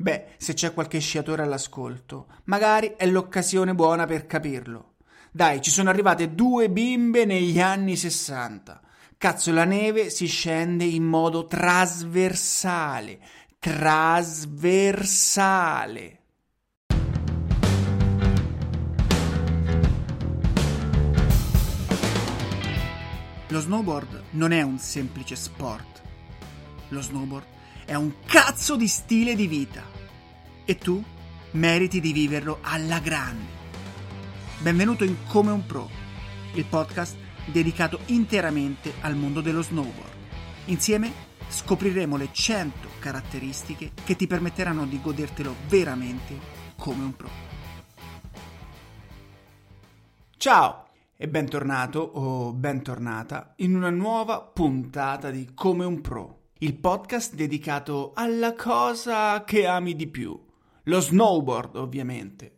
Beh, se c'è qualche sciatore all'ascolto, magari è l'occasione buona per capirlo. Dai, ci sono arrivate due bimbe negli anni 60. Cazzo, la neve si scende in modo trasversale. Trasversale. Lo snowboard non è un semplice sport. Lo snowboard è un cazzo di stile di vita. E tu meriti di viverlo alla grande. Benvenuto in Come un Pro, il podcast dedicato interamente al mondo dello snowboard. Insieme scopriremo le 100 caratteristiche che ti permetteranno di godertelo veramente come un pro. Ciao! e bentornato o bentornata in una nuova puntata di Come un Pro, il podcast dedicato alla cosa che ami di più, lo snowboard ovviamente.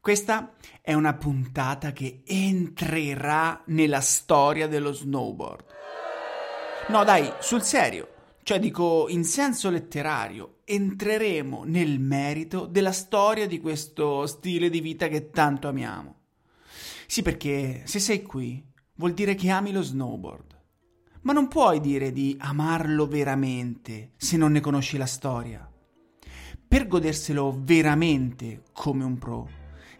Questa è una puntata che entrerà nella storia dello snowboard. No dai, sul serio, cioè dico in senso letterario, entreremo nel merito della storia di questo stile di vita che tanto amiamo. Sì, perché se sei qui vuol dire che ami lo snowboard. Ma non puoi dire di amarlo veramente se non ne conosci la storia. Per goderselo veramente come un pro,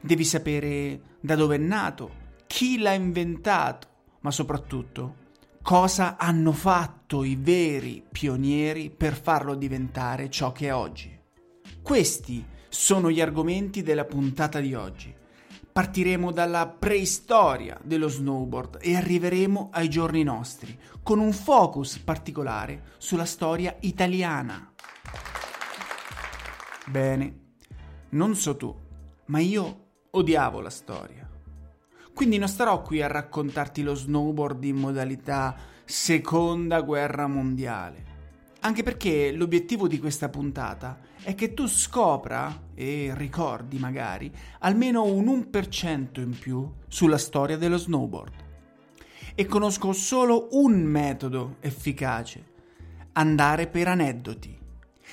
devi sapere da dove è nato, chi l'ha inventato, ma soprattutto cosa hanno fatto i veri pionieri per farlo diventare ciò che è oggi. Questi sono gli argomenti della puntata di oggi Partiremo dalla preistoria dello snowboard e arriveremo ai giorni nostri, con un focus particolare sulla storia italiana. Bene, non so tu, ma io odiavo la storia. Quindi non starò qui a raccontarti lo snowboard in modalità seconda guerra mondiale. Anche perché l'obiettivo di questa puntata è che tu scopra e ricordi magari almeno un 1% in più sulla storia dello snowboard. E conosco solo un metodo efficace, andare per aneddoti.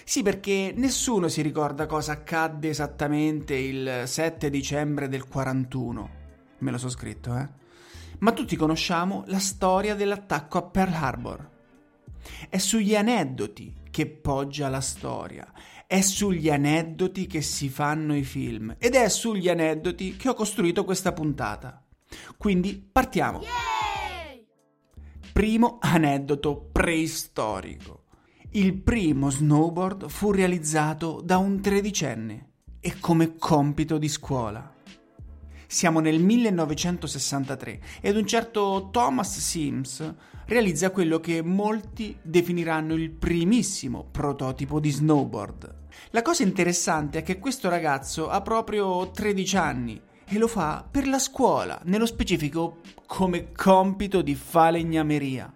Sì, perché nessuno si ricorda cosa accadde esattamente il 7 dicembre del 41. Me lo so scritto, eh? Ma tutti conosciamo la storia dell'attacco a Pearl Harbor. È sugli aneddoti che poggia la storia è sugli aneddoti che si fanno i film ed è sugli aneddoti che ho costruito questa puntata. Quindi partiamo. Yay! Primo aneddoto preistorico. Il primo snowboard fu realizzato da un tredicenne e come compito di scuola. Siamo nel 1963 ed un certo Thomas Sims realizza quello che molti definiranno il primissimo prototipo di snowboard. La cosa interessante è che questo ragazzo ha proprio 13 anni e lo fa per la scuola, nello specifico come compito di falegnameria.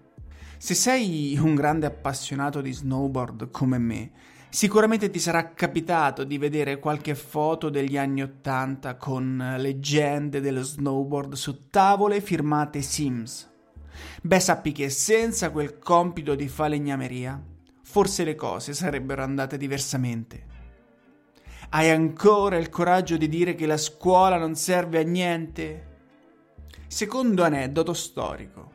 Se sei un grande appassionato di snowboard come me, sicuramente ti sarà capitato di vedere qualche foto degli anni Ottanta con leggende dello snowboard su tavole firmate Sims. Beh, sappi che senza quel compito di falegnameria forse le cose sarebbero andate diversamente. Hai ancora il coraggio di dire che la scuola non serve a niente? Secondo aneddoto storico.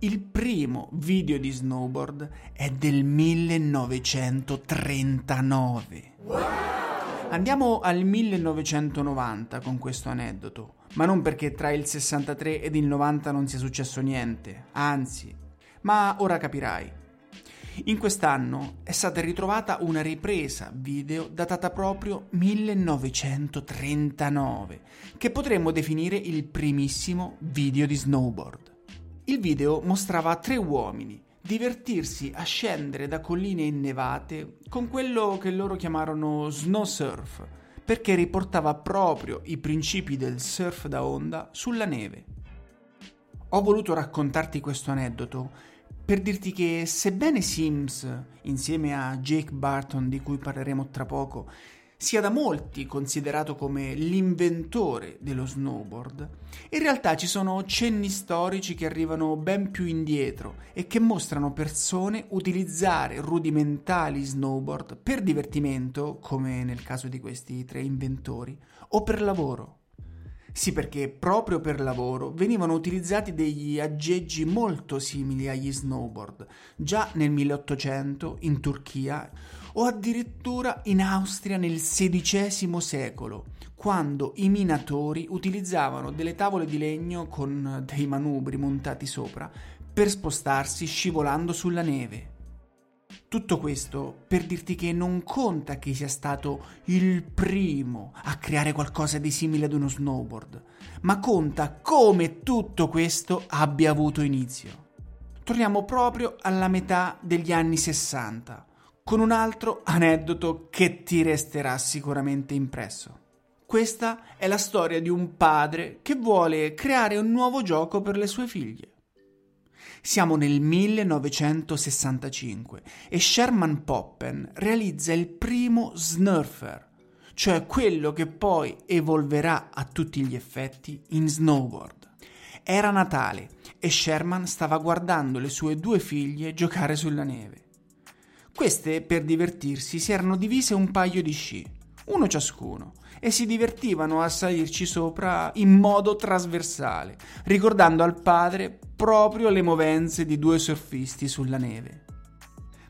Il primo video di snowboard è del 1939. Andiamo al 1990 con questo aneddoto, ma non perché tra il 63 ed il 90 non sia successo niente, anzi, ma ora capirai. In quest'anno è stata ritrovata una ripresa video datata proprio 1939, che potremmo definire il primissimo video di snowboard. Il video mostrava tre uomini divertirsi a scendere da colline innevate con quello che loro chiamarono snow surf, perché riportava proprio i principi del surf da onda sulla neve. Ho voluto raccontarti questo aneddoto per dirti che sebbene Sims, insieme a Jake Barton di cui parleremo tra poco, sia da molti considerato come l'inventore dello snowboard, in realtà ci sono cenni storici che arrivano ben più indietro e che mostrano persone utilizzare rudimentali snowboard per divertimento, come nel caso di questi tre inventori, o per lavoro. Sì, perché proprio per lavoro venivano utilizzati degli aggeggi molto simili agli snowboard, già nel 1800 in Turchia o addirittura in Austria nel XVI secolo, quando i minatori utilizzavano delle tavole di legno con dei manubri montati sopra per spostarsi scivolando sulla neve. Tutto questo per dirti che non conta chi sia stato il primo a creare qualcosa di simile ad uno snowboard, ma conta come tutto questo abbia avuto inizio. Torniamo proprio alla metà degli anni 60, con un altro aneddoto che ti resterà sicuramente impresso. Questa è la storia di un padre che vuole creare un nuovo gioco per le sue figlie. Siamo nel 1965 e Sherman Poppen realizza il primo Snurfer, cioè quello che poi evolverà a tutti gli effetti in snowboard. Era Natale e Sherman stava guardando le sue due figlie giocare sulla neve. Queste, per divertirsi, si erano divise un paio di sci, uno ciascuno, e si divertivano a salirci sopra in modo trasversale, ricordando al padre proprio le movenze di due surfisti sulla neve.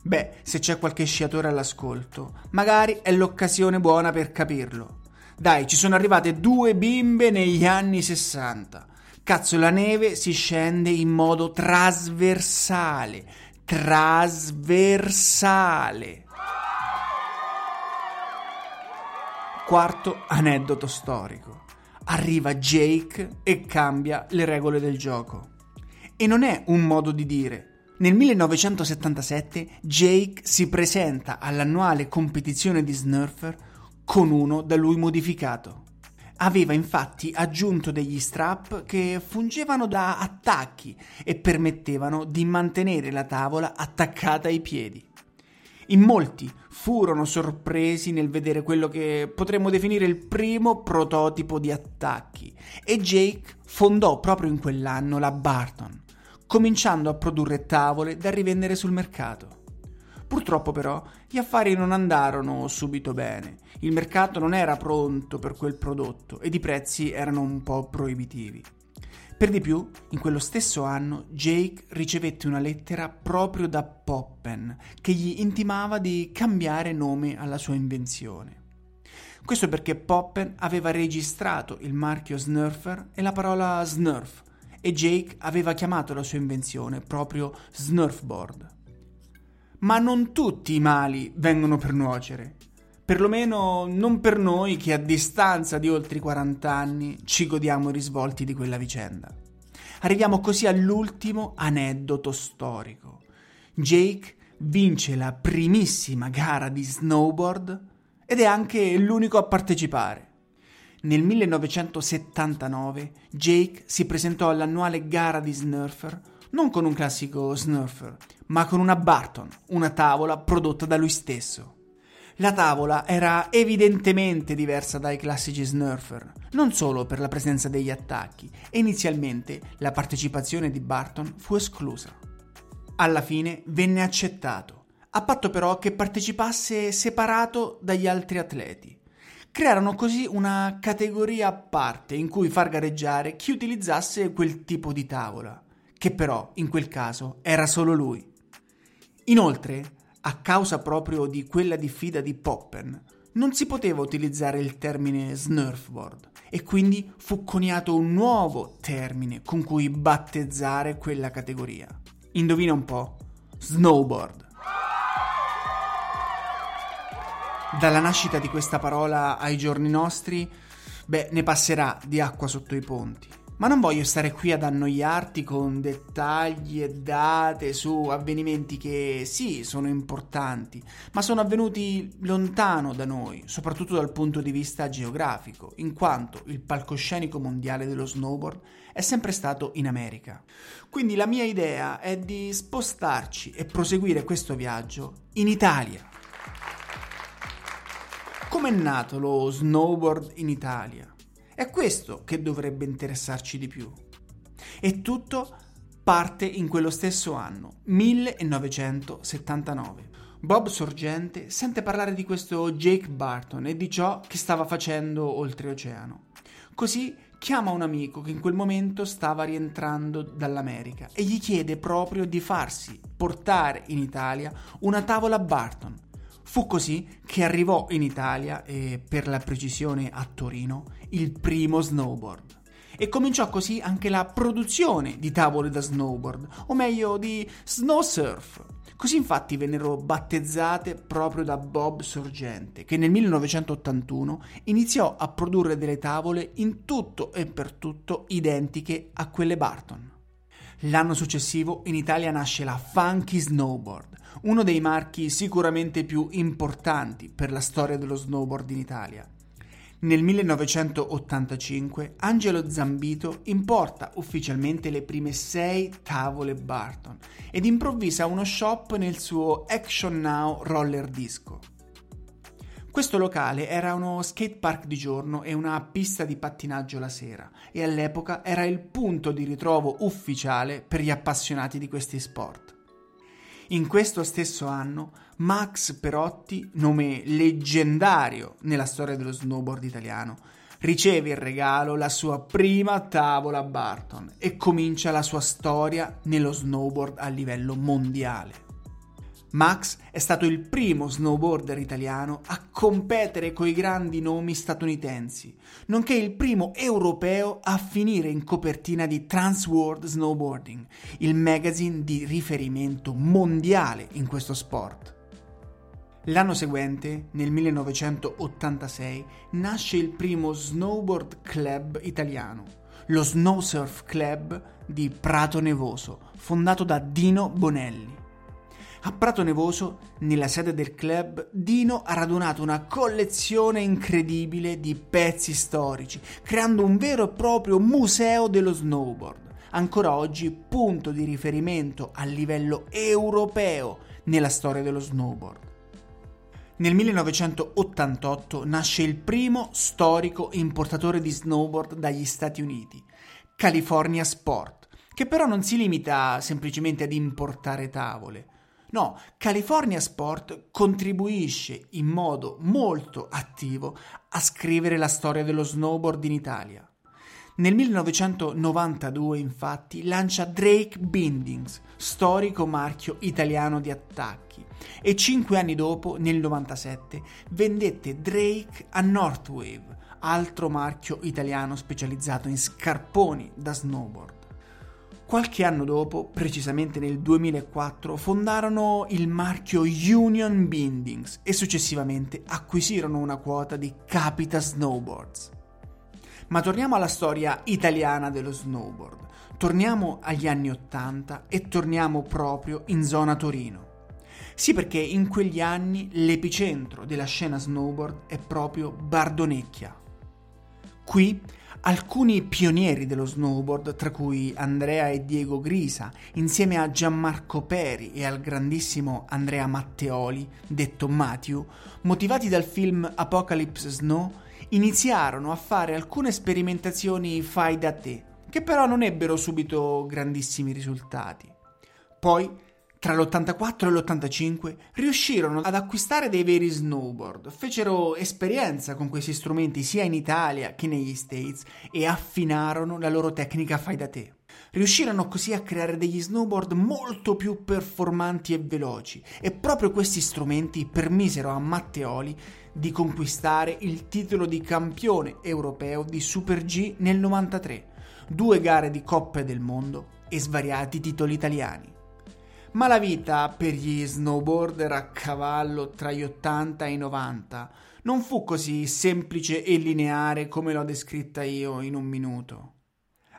Beh, se c'è qualche sciatore all'ascolto, magari è l'occasione buona per capirlo. Dai, ci sono arrivate due bimbe negli anni 60. Cazzo, la neve si scende in modo trasversale. Trasversale. Quarto aneddoto storico. Arriva Jake e cambia le regole del gioco. E non è un modo di dire. Nel 1977 Jake si presenta all'annuale competizione di Snurfer con uno da lui modificato. Aveva infatti aggiunto degli strap che fungevano da attacchi e permettevano di mantenere la tavola attaccata ai piedi. In molti furono sorpresi nel vedere quello che potremmo definire il primo prototipo di attacchi e Jake fondò proprio in quell'anno la Barton, cominciando a produrre tavole da rivendere sul mercato. Purtroppo però gli affari non andarono subito bene, il mercato non era pronto per quel prodotto ed i prezzi erano un po' proibitivi. Per di più, in quello stesso anno Jake ricevette una lettera proprio da Poppen che gli intimava di cambiare nome alla sua invenzione. Questo perché Poppen aveva registrato il marchio Snurfer e la parola Snurf e Jake aveva chiamato la sua invenzione proprio Snurfboard. Ma non tutti i mali vengono per nuocere. Perlomeno non per noi che a distanza di oltre 40 anni ci godiamo i risvolti di quella vicenda. Arriviamo così all'ultimo aneddoto storico. Jake vince la primissima gara di snowboard ed è anche l'unico a partecipare. Nel 1979 Jake si presentò all'annuale gara di Snurfer non con un classico Snurfer, ma con una Barton, una tavola prodotta da lui stesso. La tavola era evidentemente diversa dai classici Snurfer, non solo per la presenza degli attacchi, e inizialmente la partecipazione di Barton fu esclusa. Alla fine venne accettato, a patto però che partecipasse separato dagli altri atleti. Crearono così una categoria a parte in cui far gareggiare chi utilizzasse quel tipo di tavola, che però in quel caso era solo lui. Inoltre, a causa proprio di quella diffida di Poppen, non si poteva utilizzare il termine snurfboard e quindi fu coniato un nuovo termine con cui battezzare quella categoria. Indovina un po', snowboard. Dalla nascita di questa parola ai giorni nostri, beh, ne passerà di acqua sotto i ponti. Ma non voglio stare qui ad annoiarti con dettagli e date su avvenimenti che sì, sono importanti, ma sono avvenuti lontano da noi, soprattutto dal punto di vista geografico, in quanto il palcoscenico mondiale dello snowboard è sempre stato in America. Quindi la mia idea è di spostarci e proseguire questo viaggio in Italia Com'è nato lo snowboard in Italia? È questo che dovrebbe interessarci di più. E tutto parte in quello stesso anno, 1979. Bob Sorgente sente parlare di questo Jake Barton e di ciò che stava facendo oltreoceano. Così chiama un amico che in quel momento stava rientrando dall'America e gli chiede proprio di farsi portare in Italia una tavola Barton. Fu così che arrivò in Italia e per la precisione a Torino il primo snowboard. E cominciò così anche la produzione di tavole da snowboard, o meglio di snow surf, Così infatti vennero battezzate proprio da Bob Sorgente, che nel 1981 iniziò a produrre delle tavole in tutto e per tutto identiche a quelle Barton. L'anno successivo in Italia nasce la Funky Snowboard, uno dei marchi sicuramente più importanti per la storia dello snowboard in Italia. Nel 1985 Angelo Zambito importa ufficialmente le prime sei tavole Barton ed improvvisa uno shop nel suo Action Now Roller Disco. Questo locale era uno skatepark di giorno e una pista di pattinaggio la sera e all'epoca era il punto di ritrovo ufficiale per gli appassionati di questi sport. In questo stesso anno Max Perotti, nome leggendario nella storia dello snowboard italiano, riceve in regalo la sua prima tavola Barton e comincia la sua storia nello snowboard a livello mondiale. Max è stato il primo snowboarder italiano a competere coi grandi nomi statunitensi, nonché il primo europeo a finire in copertina di Transworld Snowboarding, il magazine di riferimento mondiale in questo sport. L'anno seguente, nel 1986, nasce il primo snowboard club italiano, lo Snow Surf Club di Prato Nevoso, fondato da Dino Bonelli. A Prato Nevoso, nella sede del club, Dino ha radunato una collezione incredibile di pezzi storici, creando un vero e proprio museo dello snowboard, ancora oggi punto di riferimento a livello europeo nella storia dello snowboard. Nel 1988 nasce il primo storico importatore di snowboard dagli Stati Uniti, California Sport, che però non si limita semplicemente ad importare tavole No, California Sport contribuisce in modo molto attivo a scrivere la storia dello snowboard in Italia. Nel 1992 infatti lancia Drake Bindings, storico marchio italiano di attacchi, e cinque anni dopo, nel 1997, vendette Drake a Northwave, altro marchio italiano specializzato in scarponi da snowboard. Qualche anno dopo, precisamente nel 2004, fondarono il marchio Union Bindings e successivamente acquisirono una quota di Capita Snowboards. Ma torniamo alla storia italiana dello snowboard. Torniamo agli anni Ottanta e torniamo proprio in zona Torino. Sì, perché in quegli anni l'epicentro della scena snowboard è proprio Bardonecchia. Qui Alcuni pionieri dello snowboard, tra cui Andrea e Diego Grisa, insieme a Gianmarco Peri e al grandissimo Andrea Matteoli, detto Matthew, motivati dal film Apocalypse Snow, iniziarono a fare alcune sperimentazioni fai da te, che però non ebbero subito grandissimi risultati. Poi tra l'84 e l'85 riuscirono ad acquistare dei veri snowboard, fecero esperienza con questi strumenti sia in Italia che negli States e affinarono la loro tecnica fai da te. Riuscirono così a creare degli snowboard molto più performanti e veloci e proprio questi strumenti permisero a Matteoli di conquistare il titolo di campione europeo di Super G nel 93, due gare di Coppe del Mondo e svariati titoli italiani. Ma la vita per gli snowboarder a cavallo tra gli 80 e i 90 non fu così semplice e lineare come l'ho descritta io in un minuto.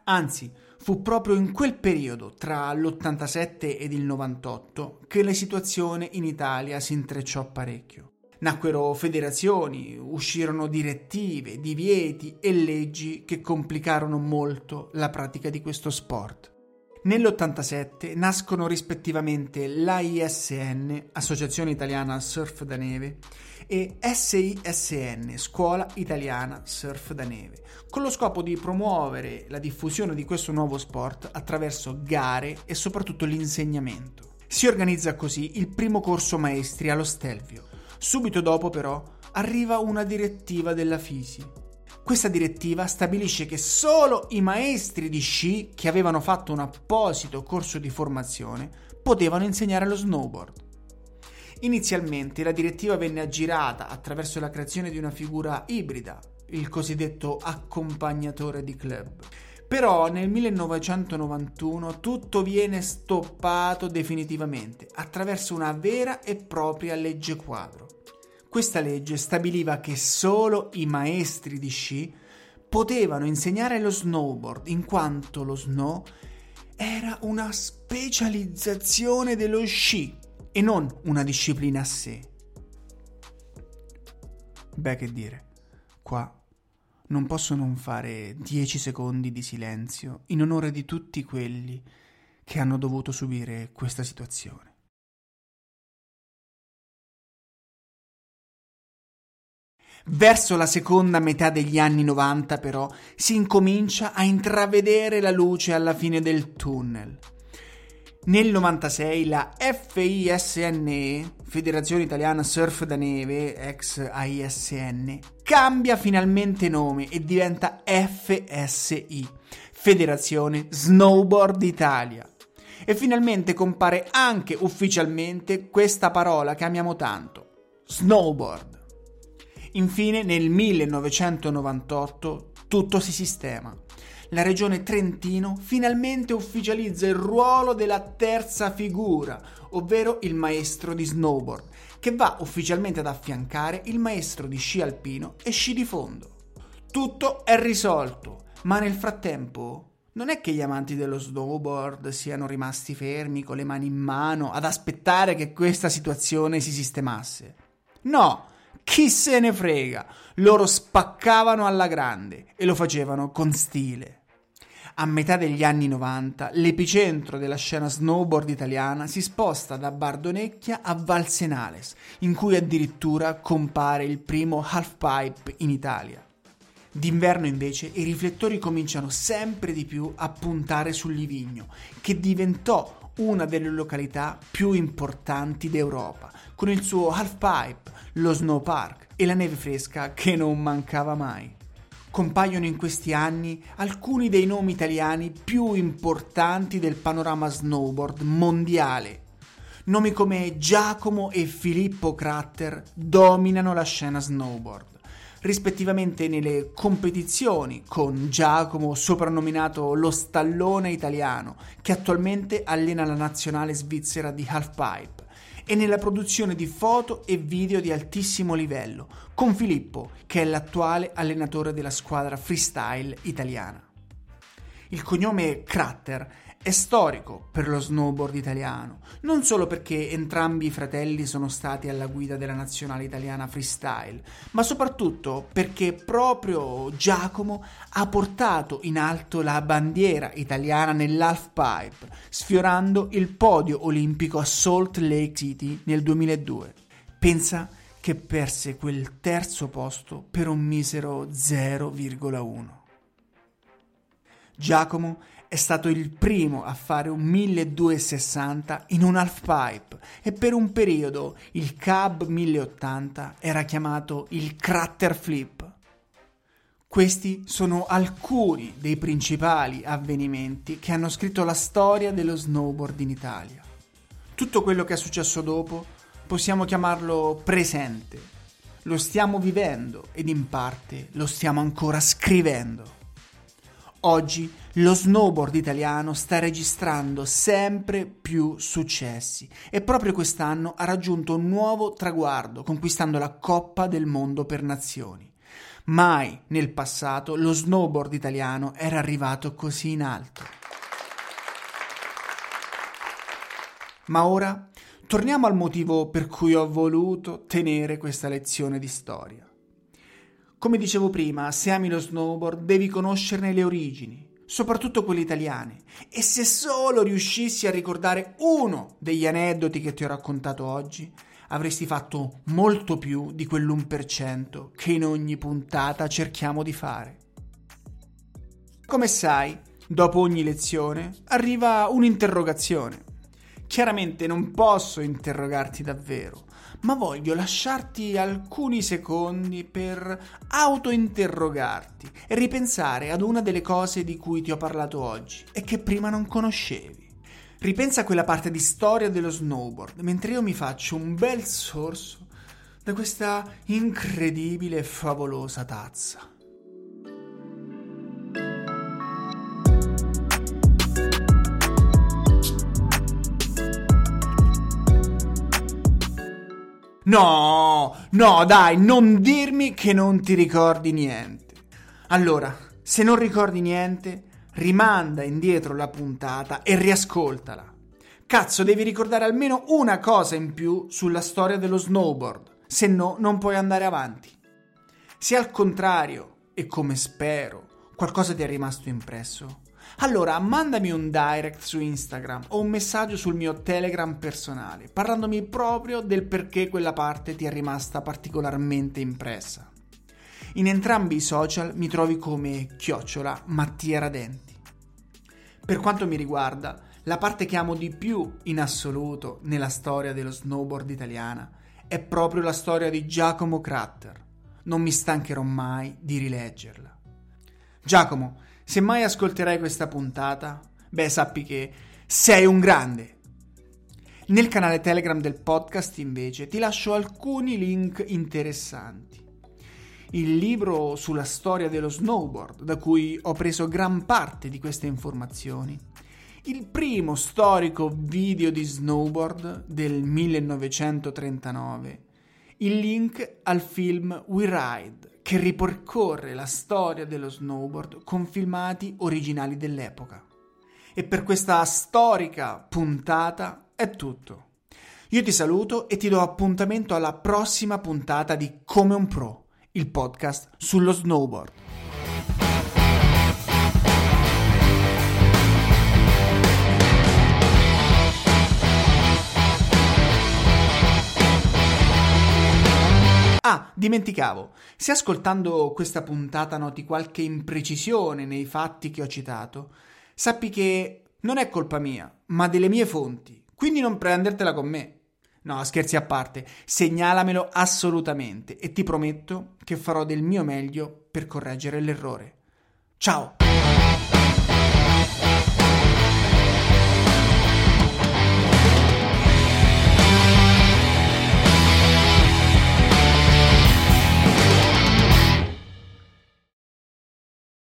Anzi, fu proprio in quel periodo, tra l'87 ed il 98, che la situazione in Italia si intrecciò parecchio. Nacquero federazioni, uscirono direttive, divieti e leggi che complicarono molto la pratica di questo sport. Nell'87 nascono rispettivamente l'AISN, Associazione Italiana Surf da Neve, e SISN, Scuola Italiana Surf da Neve, con lo scopo di promuovere la diffusione di questo nuovo sport attraverso gare e soprattutto l'insegnamento. Si organizza così il primo corso maestri allo Stelvio. Subito dopo però arriva una direttiva della FISI questa direttiva stabilisce che solo i maestri di sci che avevano fatto un apposito corso di formazione potevano insegnare lo snowboard. Inizialmente la direttiva venne aggirata attraverso la creazione di una figura ibrida, il cosiddetto accompagnatore di club. Però nel 1991 tutto viene stoppato definitivamente attraverso una vera e propria legge quadro. Questa legge stabiliva che solo i maestri di sci potevano insegnare lo snowboard, in quanto lo snow era una specializzazione dello sci e non una disciplina a sé. Beh, che dire, qua non posso non fare dieci secondi di silenzio in onore di tutti quelli che hanno dovuto subire questa situazione. Verso la seconda metà degli anni 90 però si incomincia a intravedere la luce alla fine del tunnel. Nel 96 la FISNE, Federazione Italiana Surf da Neve, ex AISN, cambia finalmente nome e diventa FSI, Federazione Snowboard Italia. E finalmente compare anche ufficialmente questa parola che amiamo tanto, snowboard. Infine, nel 1998 tutto si sistema. La regione Trentino finalmente ufficializza il ruolo della terza figura, ovvero il maestro di snowboard, che va ufficialmente ad affiancare il maestro di sci alpino e sci di fondo. Tutto è risolto, ma nel frattempo non è che gli amanti dello snowboard siano rimasti fermi con le mani in mano ad aspettare che questa situazione si sistemasse. No, chi se ne frega? Loro spaccavano alla grande e lo facevano con stile. A metà degli anni 90 l'epicentro della scena snowboard italiana si sposta da Bardonecchia a Valsenales, in cui addirittura compare il primo halfpipe in Italia. D'inverno invece i riflettori cominciano sempre di più a puntare sul Livigno, che diventò una delle località più importanti d'Europa, con il suo halfpipe, lo snow park e la neve fresca che non mancava mai. Compaiono in questi anni alcuni dei nomi italiani più importanti del panorama snowboard mondiale. Nomi come Giacomo e Filippo Cratter dominano la scena snowboard rispettivamente nelle competizioni con Giacomo soprannominato lo stallone italiano che attualmente allena la nazionale svizzera di halfpipe e nella produzione di foto e video di altissimo livello con Filippo che è l'attuale allenatore della squadra freestyle italiana. Il cognome Cratter è storico per lo snowboard italiano, non solo perché entrambi i fratelli sono stati alla guida della nazionale italiana freestyle, ma soprattutto perché proprio Giacomo ha portato in alto la bandiera italiana nell'halfpipe, sfiorando il podio olimpico a Salt Lake City nel 2002. Pensa che perse quel terzo posto per un misero 0,1. Giacomo è stato il primo a fare un 1260 in un half pipe e per un periodo il Cab 1080 era chiamato il Cratter Flip. Questi sono alcuni dei principali avvenimenti che hanno scritto la storia dello snowboard in Italia. Tutto quello che è successo dopo possiamo chiamarlo presente. Lo stiamo vivendo ed in parte lo stiamo ancora scrivendo. Oggi lo snowboard italiano sta registrando sempre più successi e proprio quest'anno ha raggiunto un nuovo traguardo conquistando la Coppa del Mondo per Nazioni. Mai nel passato lo snowboard italiano era arrivato così in alto. Ma ora torniamo al motivo per cui ho voluto tenere questa lezione di storia. Come dicevo prima, se ami lo snowboard devi conoscerne le origini, soprattutto quelle italiane. E se solo riuscissi a ricordare uno degli aneddoti che ti ho raccontato oggi, avresti fatto molto più di quell'1% che in ogni puntata cerchiamo di fare. Come sai, dopo ogni lezione arriva un'interrogazione. Chiaramente non posso interrogarti davvero, ma voglio lasciarti alcuni secondi per autointerrogarti e ripensare ad una delle cose di cui ti ho parlato oggi e che prima non conoscevi. Ripensa a quella parte di storia dello snowboard mentre io mi faccio un bel sorso da questa incredibile e favolosa tazza. No, no, dai, non dirmi che non ti ricordi niente. Allora, se non ricordi niente, rimanda indietro la puntata e riascoltala. Cazzo, devi ricordare almeno una cosa in più sulla storia dello snowboard, se no non puoi andare avanti. Se al contrario, e come spero, qualcosa ti è rimasto impresso, allora mandami un direct su Instagram o un messaggio sul mio Telegram personale, parlandomi proprio del perché quella parte ti è rimasta particolarmente impressa. In entrambi i social mi trovi come chiocciola Mattia Radenti. Per quanto mi riguarda, la parte che amo di più in assoluto nella storia dello snowboard italiana è proprio la storia di Giacomo Cratter. Non mi stancherò mai di rileggerla. Giacomo, se mai ascolterai questa puntata, beh, sappi che sei un grande. Nel canale Telegram del podcast, invece, ti lascio alcuni link interessanti. Il libro sulla storia dello snowboard, da cui ho preso gran parte di queste informazioni. Il primo storico video di snowboard del 1939. Il link al film We Ride che ripercorre la storia dello snowboard con filmati originali dell'epoca. E per questa storica puntata è tutto. Io ti saluto e ti do appuntamento alla prossima puntata di Come un Pro, il podcast sullo snowboard. Dimenticavo, se ascoltando questa puntata noti qualche imprecisione nei fatti che ho citato, sappi che non è colpa mia, ma delle mie fonti, quindi non prendertela con me. No, scherzi a parte, segnalamelo assolutamente e ti prometto che farò del mio meglio per correggere l'errore. Ciao!